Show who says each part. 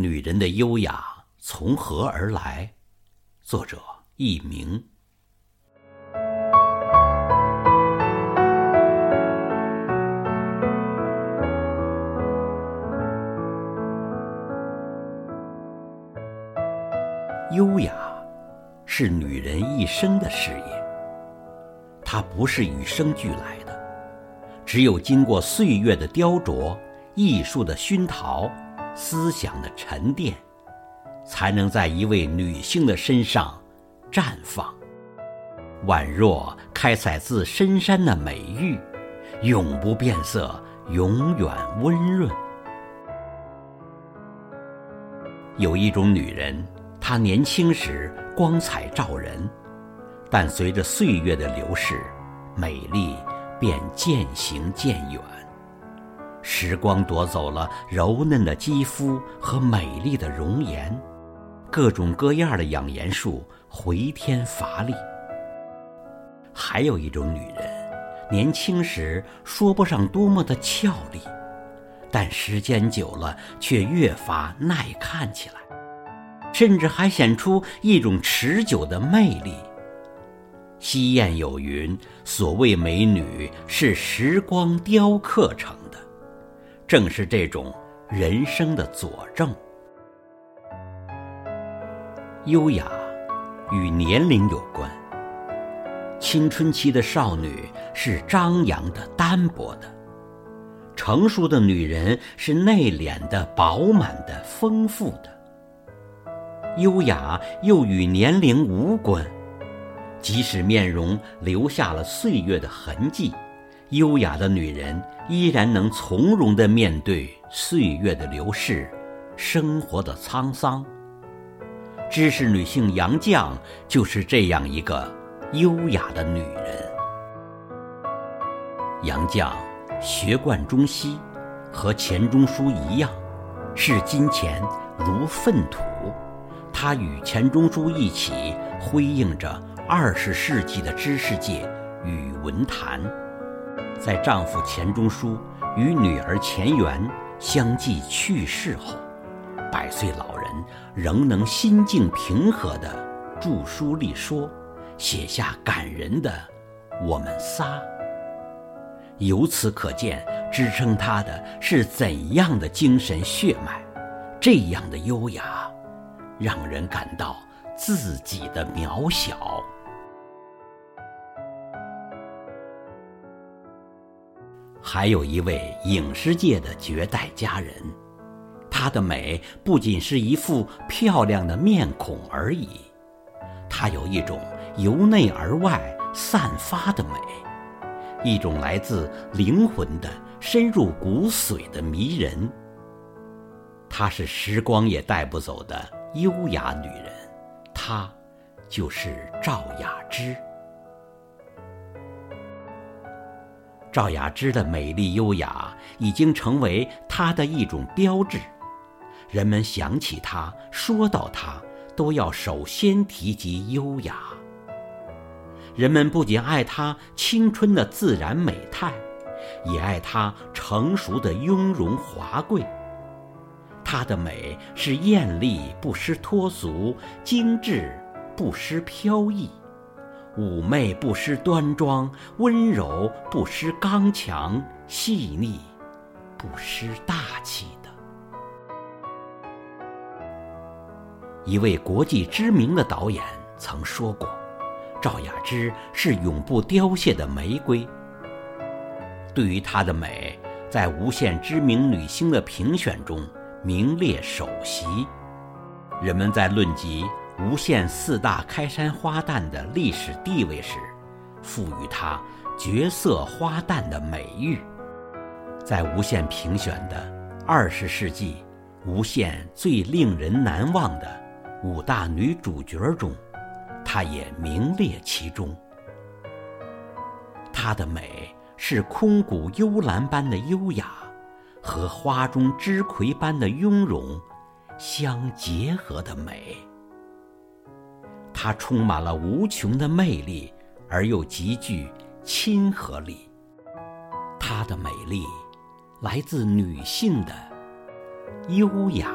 Speaker 1: 女人的优雅从何而来？作者佚名。优雅是女人一生的事业，它不是与生俱来的，只有经过岁月的雕琢、艺术的熏陶、思想的沉淀，才能在一位女性的身上绽放，宛若开采自深山的美玉，永不变色，永远温润。有一种女人。她年轻时光彩照人，但随着岁月的流逝，美丽便渐行渐远。时光夺走了柔嫩的肌肤和美丽的容颜，各种各样的养颜术回天乏力。还有一种女人，年轻时说不上多么的俏丽，但时间久了却越发耐看起来。甚至还显出一种持久的魅力。西谚有云：“所谓美女，是时光雕刻成的。”正是这种人生的佐证。优雅与年龄有关。青春期的少女是张扬的、单薄的；成熟的女人是内敛的、饱满的、丰富的。优雅又与年龄无关，即使面容留下了岁月的痕迹，优雅的女人依然能从容地面对岁月的流逝，生活的沧桑。知识女性杨绛就是这样一个优雅的女人。杨绛学贯中西，和钱钟书一样，视金钱如粪土。她与钱钟书一起辉映着二十世纪的知识界与文坛。在丈夫钱钟书与女儿钱媛相继去世后，百岁老人仍能心境平和地著书立说，写下感人的《我们仨》。由此可见，支撑他的是怎样的精神血脉，这样的优雅。让人感到自己的渺小。还有一位影视界的绝代佳人，她的美不仅是一副漂亮的面孔而已，她有一种由内而外散发的美，一种来自灵魂的、深入骨髓的迷人。她是时光也带不走的。优雅女人，她就是赵雅芝。赵雅芝的美丽优雅已经成为她的一种标志，人们想起她、说到她，都要首先提及优雅。人们不仅爱她青春的自然美态，也爱她成熟的雍容华贵。她的美是艳丽不失脱俗，精致不失飘逸，妩媚不失端庄，温柔不失刚强，细腻不失大气的。一位国际知名的导演曾说过：“赵雅芝是永不凋谢的玫瑰。”对于她的美，在无限知名女星的评选中。名列首席，人们在论及无限四大开山花旦的历史地位时，赋予它“绝色花旦”的美誉。在无限评选的二十世纪无限最令人难忘的五大女主角中，她也名列其中。她的美是空谷幽兰般的优雅。和花中之葵般的雍容相结合的美，它充满了无穷的魅力，而又极具亲和力。它的美丽来自女性的优雅。